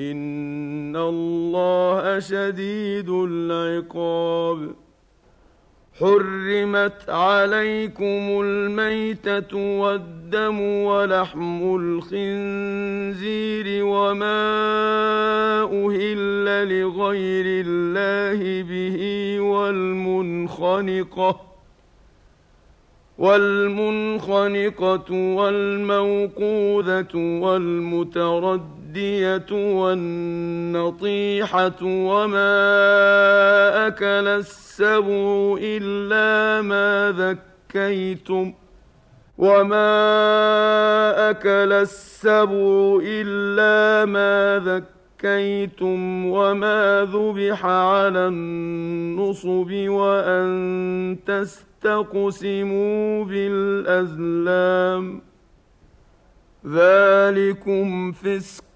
ان الله شديد العقاب حرمت عليكم الميته والدم ولحم الخنزير وما أهل لغير الله به والمنخنقه والمنخنقة والموقوذة والمتردية والنطيحة وما أكل السبع إلا ما ذكيتم وما أكل السبع إلا ما ذكيتم وما ذبح على النصب وأن تستقيموا تقسموا بالأزلام. ذلكم فسق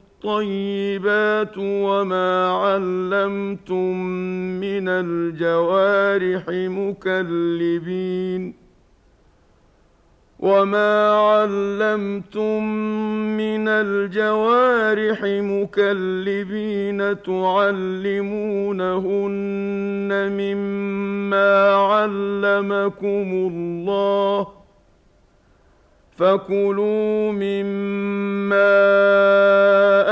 الطيبات وما علمتم من الجوارح مكلبين وما علمتم من الجوارح مكلبين تعلمونهن مما علمكم الله فكلوا مما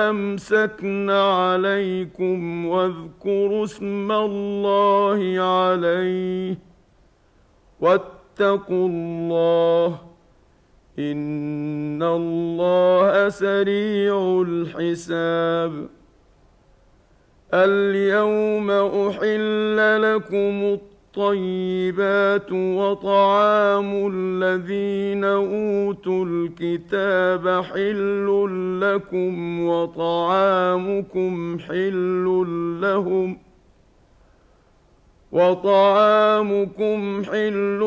امسكن عليكم واذكروا اسم الله عليه واتقوا الله ان الله سريع الحساب اليوم احل لكم الطيبات وطعام الذين أوتوا الكتاب حل لكم وطعامكم حل لهم وطعامكم حل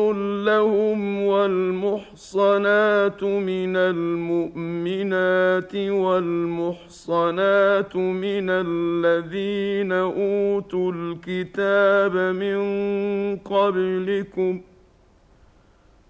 لهم والمحصنات من المؤمنات والمحصنات من الذين أوتوا الكتاب من قبلكم ۖ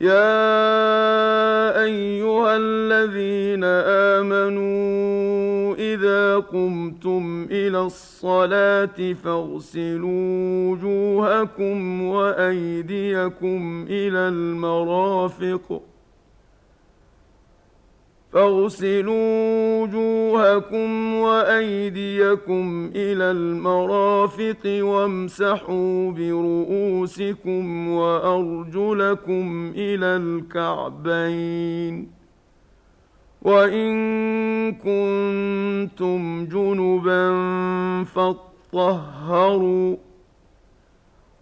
يا أيها الذين آمنوا إذا قمتم إلى الصلاة فاغسلوا وجوهكم وأيديكم إلى المرافق فاغسلوا وجوهكم وأيديكم إلى المرافق وامسحوا برؤوسكم وأرجلكم إلى الكعبين وإن كنتم جنبا فاطهروا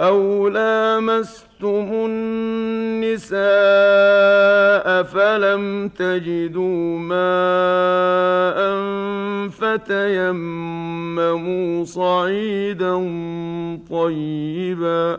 أو لامستم النساء فلم تجدوا ماء فتيمموا صعيدا طيبا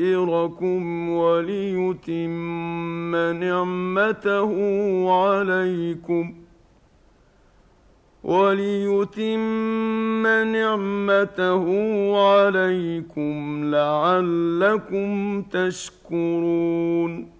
ليطهركم وليتم نعمته عليكم وليتم نعمته عليكم لعلكم تشكرون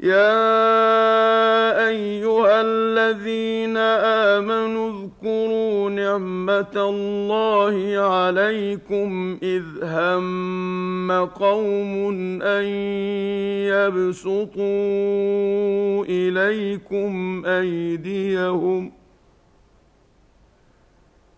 يا أيها الذين آمنوا اذكروا نعمة الله عليكم إذ هم قوم أن يبسطوا إليكم أيديهم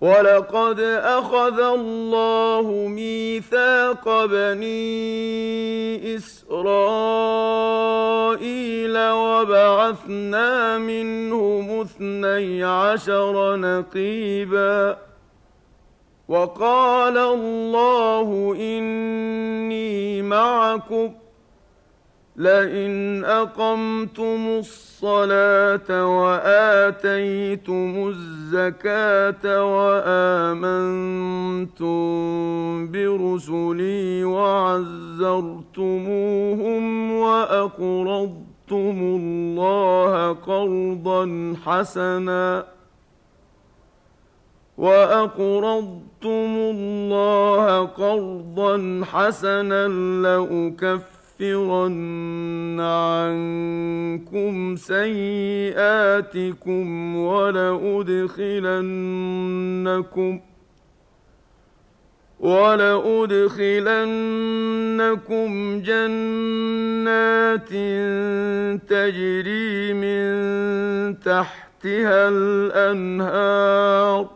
ولقد اخذ الله ميثاق بني اسرائيل وبعثنا منهم اثني عشر نقيبا وقال الله اني معكم لئن أقمتم الصلاة وآتيتم الزكاة وآمنتم برسلي وعزرتموهم وأقرضتم الله قرضا حسنا وأقرضتم الله قرضا حسنا لاكفر لأكفرن عنكم سيئاتكم ولأدخلنكم ولأدخلنكم جنات تجري من تحتها الأنهار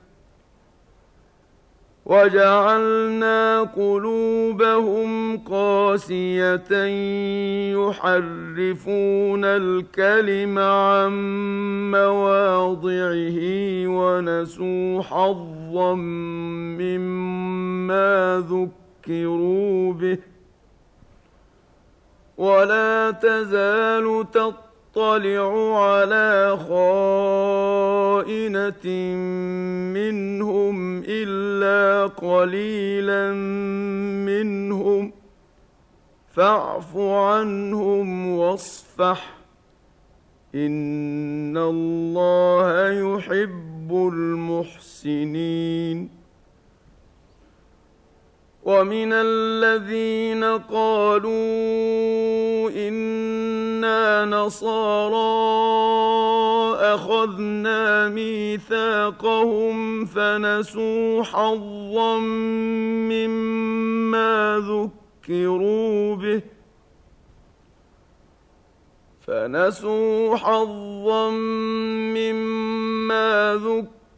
وجعلنا قلوبهم قاسيه يحرفون الكلم عن مواضعه ونسوا حظا مما ذكروا به. ولا تزال تطلع يطلع على خائنة منهم إلا قليلا منهم. فاعف عنهم واصفح. إن الله يحب المحسنين. ومن الذين قالوا أنا نصارى اخذنا ميثاقهم فنسوا حظا مما ذكروا به فنسوا حظا مما ذكروا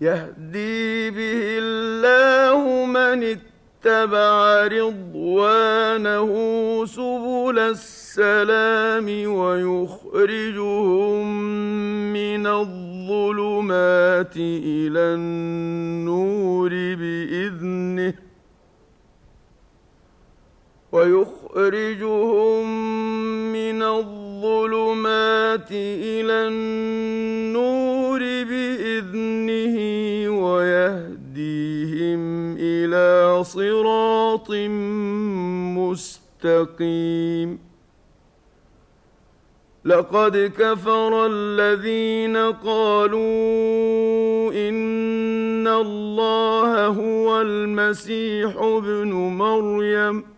يهدي به الله من اتبع رضوانه سبل السلام ويخرجهم من الظلمات إلى النور بإذنه ويخرجهم من الظلمات إلى النور إلى صراط مستقيم. لقد كفر الذين قالوا إن الله هو المسيح ابن مريم.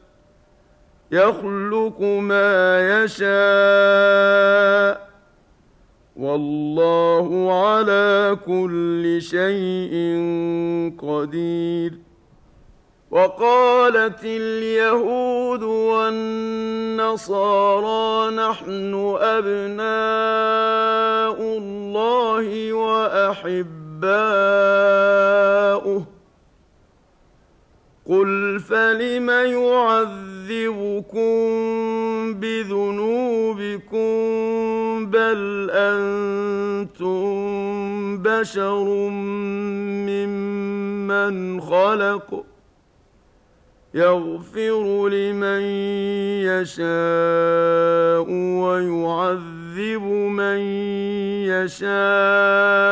يخلق ما يشاء والله على كل شيء قدير. وقالت اليهود والنصارى نحن أبناء الله وأحباؤه. قل فلم يعذبكم بذنوبكم بل أنتم بشر ممن خلق يغفر لمن يشاء ويعذب من يشاء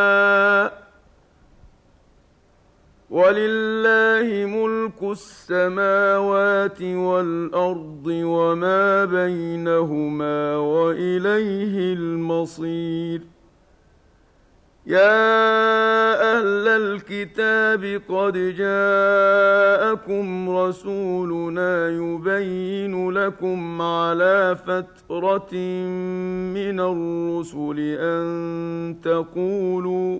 ولله ملك السماوات والأرض وما بينهما وإليه المصير. يا أهل الكتاب قد جاءكم رسولنا يبين لكم على فترة من الرسل أن تقولوا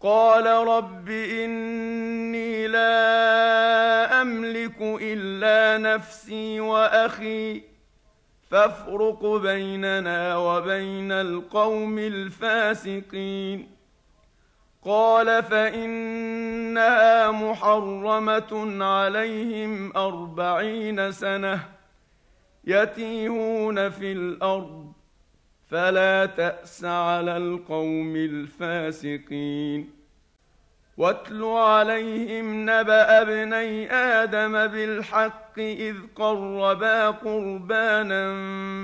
قال رب إني لا أملك إلا نفسي وأخي فافرق بيننا وبين القوم الفاسقين. قال فإنها محرمة عليهم أربعين سنة يتيهون في الأرض فلا تأس على القوم الفاسقين. واتل عليهم نبأ ابني آدم بالحق إذ قربا قربانا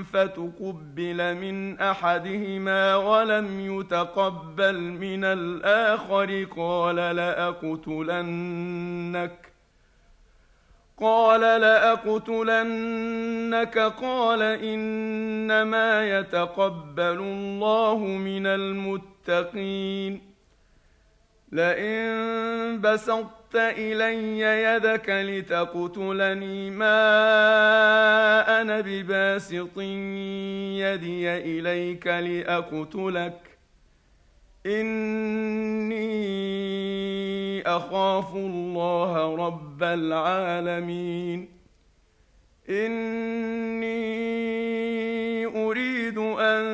فتقبل من أحدهما ولم يتقبل من الآخر. قال لأقتلنك قال لأقتلنك قال إنما يتقبل الله من المتقين لئن بسطت إلي يدك لتقتلني ما أنا بباسط يدي إليك لأقتلك إني أخاف الله رب العالمين. إني أريد أن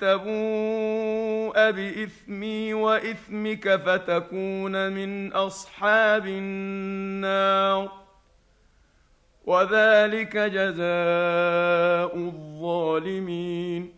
تبوء بإثمي وإثمك فتكون من أصحاب النار. وذلك جزاء الظالمين.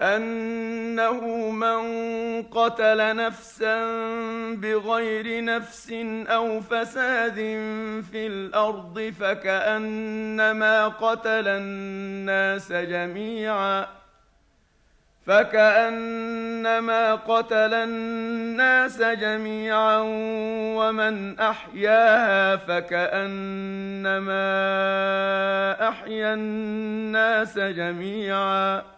أنه من قتل نفسا بغير نفس أو فساد في الأرض فكأنما قتل الناس جميعا فكأنما قتل الناس جميعا ومن أحياها فكأنما أحيا الناس جميعا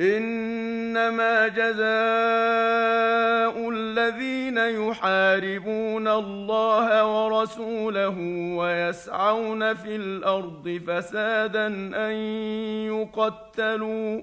إنما جزاء الذين يحاربون الله ورسوله ويسعون في الأرض فسادا أن يقتلوا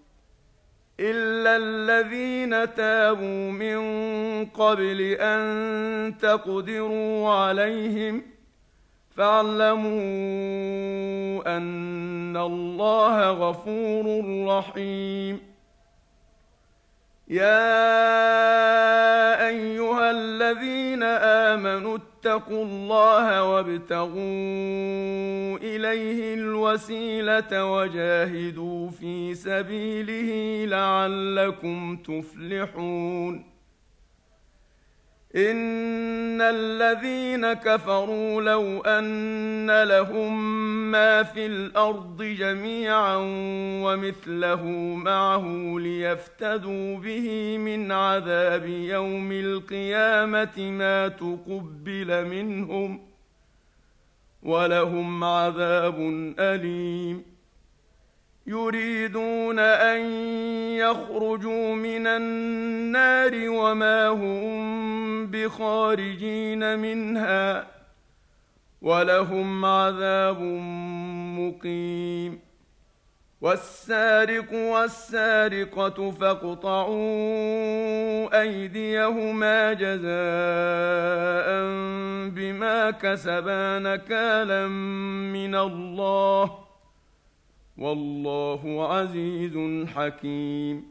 الا الذين تابوا من قبل ان تقدروا عليهم فاعلموا ان الله غفور رحيم يا ايها الذين امنوا اتقوا الله وابتغوا إليه الوسيلة وجاهدوا في سبيله لعلكم تفلحون. إن الذين كفروا لو أن لهم ما في الأرض جميعا ومثله معه ليفتدوا به من عذاب يوم القيامه ما تقبل منهم ولهم عذاب اليم يريدون ان يخرجوا من النار وما هم بخارجين منها ولهم عذاب مقيم. والسارق والسارقة فاقطعوا أيديهما جزاء بما كسبا نكالا من الله. والله عزيز حكيم.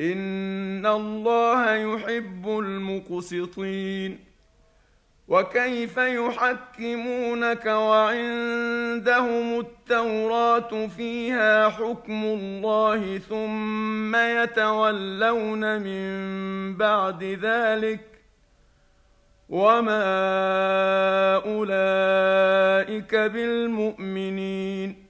ان الله يحب المقسطين وكيف يحكمونك وعندهم التوراه فيها حكم الله ثم يتولون من بعد ذلك وما اولئك بالمؤمنين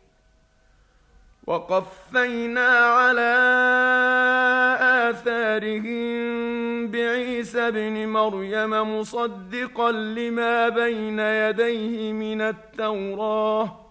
وقفينا على آثارهم بعيسى ابن مريم مصدقا لما بين يديه من التوراه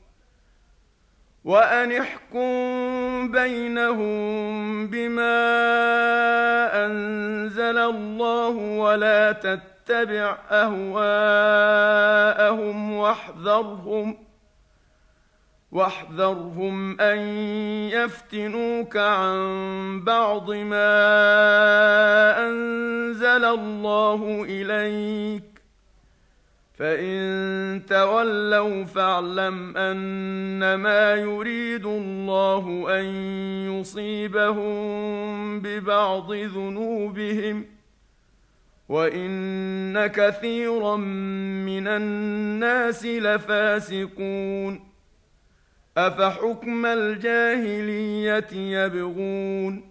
وأن احكم بينهم بما أنزل الله ولا تتبع أهواءهم واحذرهم واحذرهم أن يفتنوك عن بعض ما أنزل الله إليك. فان تولوا فاعلم انما يريد الله ان يصيبهم ببعض ذنوبهم وان كثيرا من الناس لفاسقون افحكم الجاهليه يبغون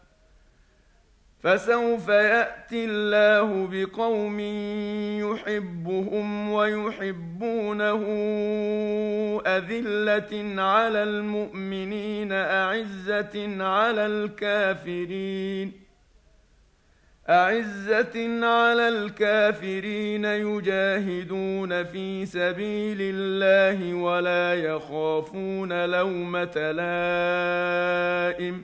فسوف يأتي الله بقوم يحبهم ويحبونه أذلة على المؤمنين أعزة على الكافرين. أعزة على الكافرين يجاهدون في سبيل الله ولا يخافون لومة لائم.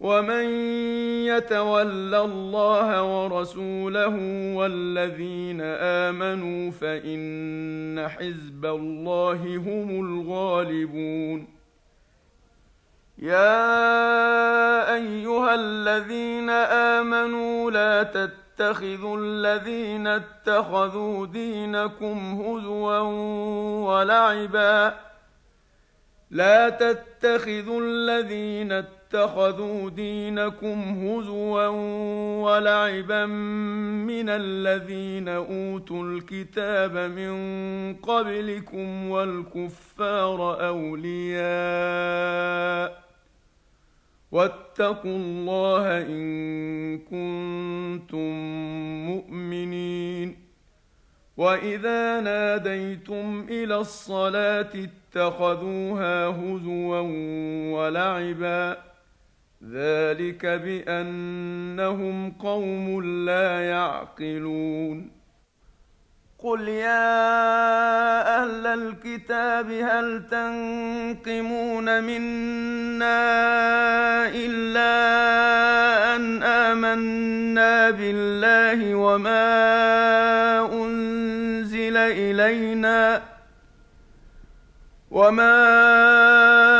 ومن يتول الله ورسوله والذين امنوا فان حزب الله هم الغالبون يا ايها الذين امنوا لا تتخذوا الذين اتخذوا دينكم هزوا ولعبا لا تتخذوا الذين اتخذوا اتخذوا دينكم هزوا ولعبا من الذين أوتوا الكتاب من قبلكم والكفار أولياء واتقوا الله إن كنتم مؤمنين وإذا ناديتم إلى الصلاة اتخذوها هزوا ولعبا ذلك بأنهم قوم لا يعقلون. قل يا أهل الكتاب هل تنقمون منا إلا أن آمنا بالله وما أنزل إلينا وما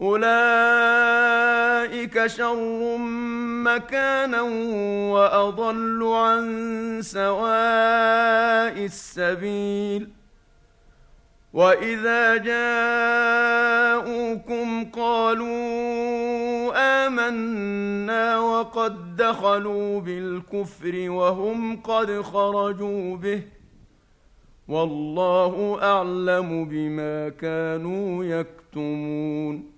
أولئك شر مكانا وأضل عن سواء السبيل. وإذا جاءوكم قالوا آمنا وقد دخلوا بالكفر وهم قد خرجوا به. والله أعلم بما كانوا يكتمون.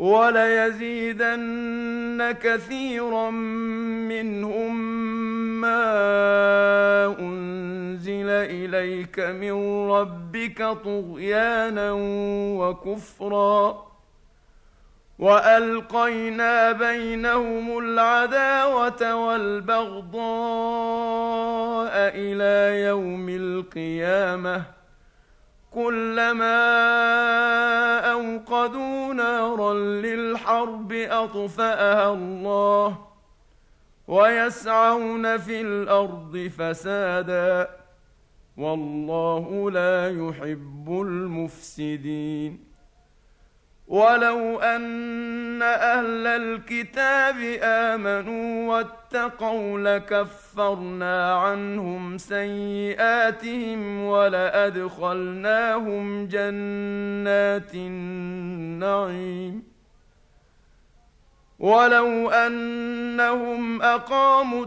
وليزيدن كثيرا منهم ما أنزل إليك من ربك طغيانا وكفرا وألقينا بينهم العداوة والبغضاء إلى يوم القيامة كلما أوقدوا نارا للحرب أطفأها الله ويسعون في الأرض فسادا والله لا يحب المفسدين ولو أن أهل الكتاب آمنوا واتقوا لكفرنا عنهم سيئاتهم ولأدخلناهم جنات النعيم. ولو أنهم أقاموا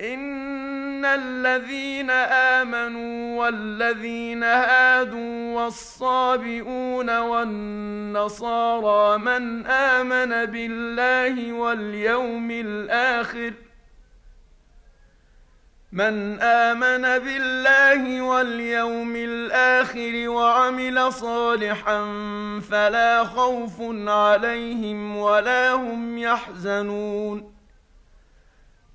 ان الذين امنوا والذين هادوا والصابئون والنصارى من امن بالله واليوم الآخر من امن بالله واليوم الآخر وعمل صالحا فلا خوف عليهم ولا هم يحزنون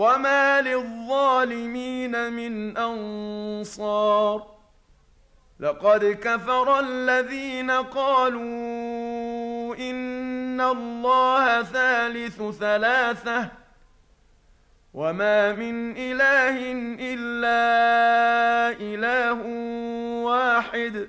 وما للظالمين من انصار لقد كفر الذين قالوا ان الله ثالث ثلاثة وما من اله الا اله واحد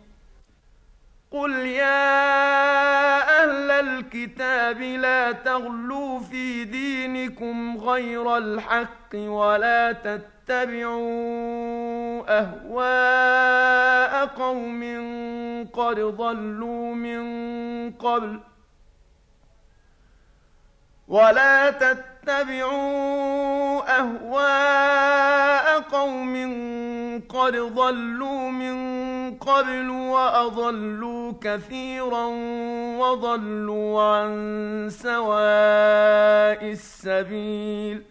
قل يا أهل الكتاب لا تغلوا في دينكم غير الحق ولا تتبعوا اهواء قوم قد ضلوا من قبل ولا تتبعوا أهواء قوم قد ضلوا من قبل وأضلوا كثيرا وضلوا عن سواء السبيل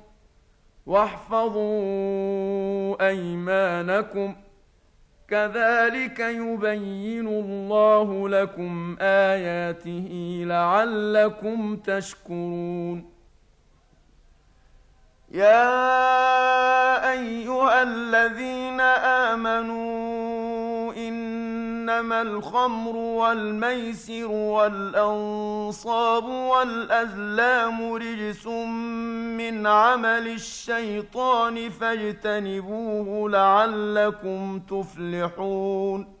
واحفظوا أيمانكم. كذلك يبين الله لكم آياته لعلكم تشكرون. يا أيها الذين آمنوا إنما الخمر والميسر والأنصاب والأزلام رجس من عمل الشيطان فاجتنبوه لعلكم تفلحون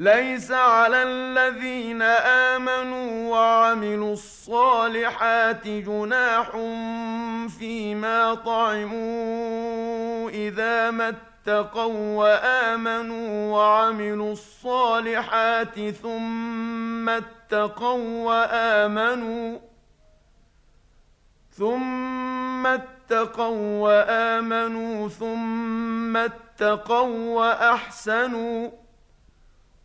ليس على الذين آمنوا وعملوا الصالحات جناح فيما طعموا إذا ما اتقوا وآمنوا وعملوا الصالحات ثم اتقوا وآمنوا ثم اتقوا وآمنوا ثم اتقوا وأحسنوا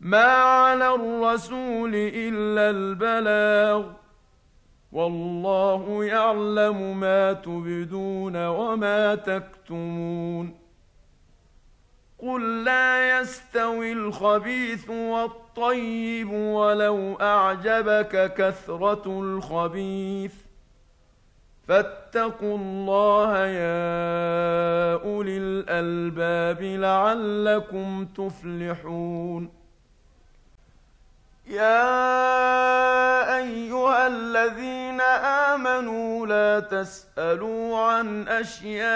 ما على الرسول الا البلاغ والله يعلم ما تبدون وما تكتمون قل لا يستوي الخبيث والطيب ولو اعجبك كثره الخبيث فاتقوا الله يا اولي الالباب لعلكم تفلحون يا أيها الذين آمنوا لا تسألوا عن أشياء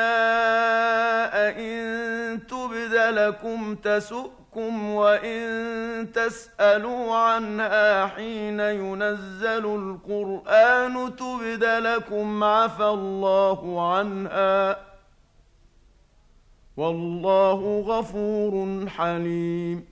إن تبد لكم تسؤكم وإن تسألوا عنها حين ينزل القرآن تبد لكم عفى الله عنها والله غفور حليم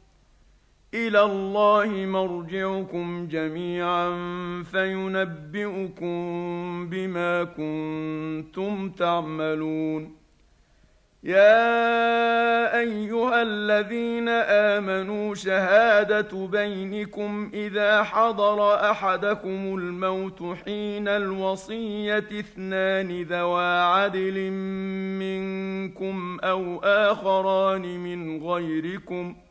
إلى الله مرجعكم جميعا فينبئكم بما كنتم تعملون. يا أيها الذين آمنوا شهادة بينكم إذا حضر أحدكم الموت حين الوصية اثنان ذوا عدل منكم أو آخران من غيركم ۖ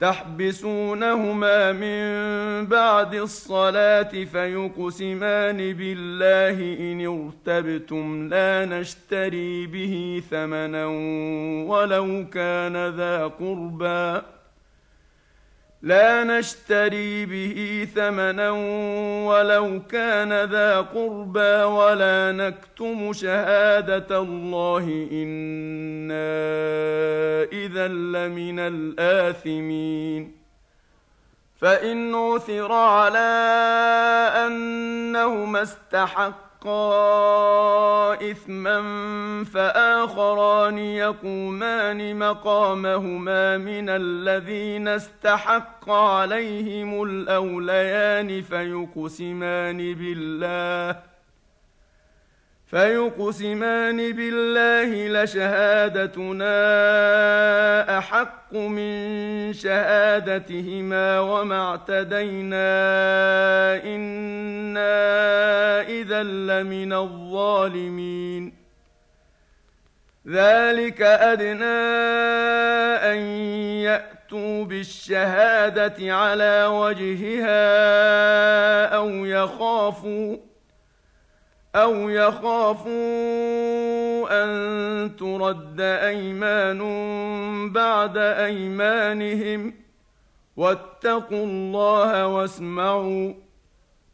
تحبسونهما من بعد الصلاة فيقسمان بالله إن ارتبتم لا نشتري به ثمنا ولو كان ذا قربى. لا نشتري به ثمنا ولو كان ذا قربى ولا نكتم شهادة الله. إنا إذا لمن الآثمين. فإن عثر على أنهما استحق يلقى إثما فآخران يقومان مقامهما من الذين استحق عليهم الأوليان فيقسمان بالله فيقسمان بالله لشهادتنا أحق من شهادتهما وما اعتدينا اذا لمن الظالمين. ذلك أدنى أن يأتوا بالشهادة على وجهها أو يخافوا أو يخافوا أن ترد أيمان بعد أيمانهم. واتقوا الله واسمعوا.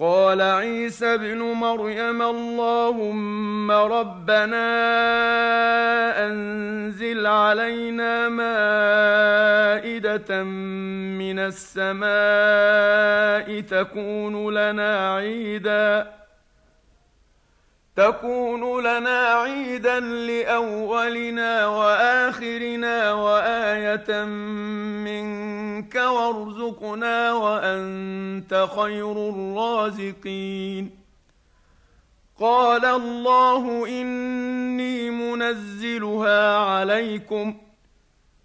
قال عيسى ابن مريم اللهم ربنا أنزل علينا مائدة من السماء تكون لنا عيدا. تكون لنا عيدا لأولنا وآخرنا وآية منك وارزقنا وأنت خير الرازقين. قال الله إني منزلها عليكم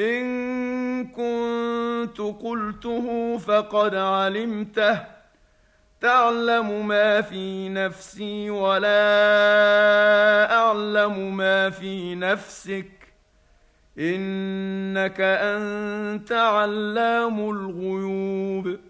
إن كنت قلته فقد علمته. تعلم ما في نفسي ولا أعلم ما في نفسك. إنك أنت علام الغيوب.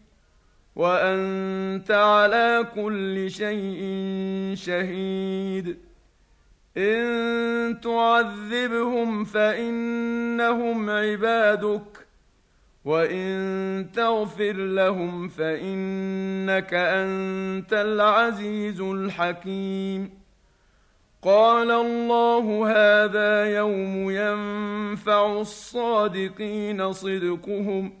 وأنت على كل شيء شهيد. إن تعذبهم فإنهم عبادك وإن تغفر لهم فإنك أنت العزيز الحكيم. قال الله هذا يوم ينفع الصادقين صدقهم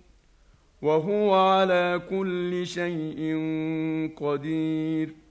وهو على كل شيء قدير.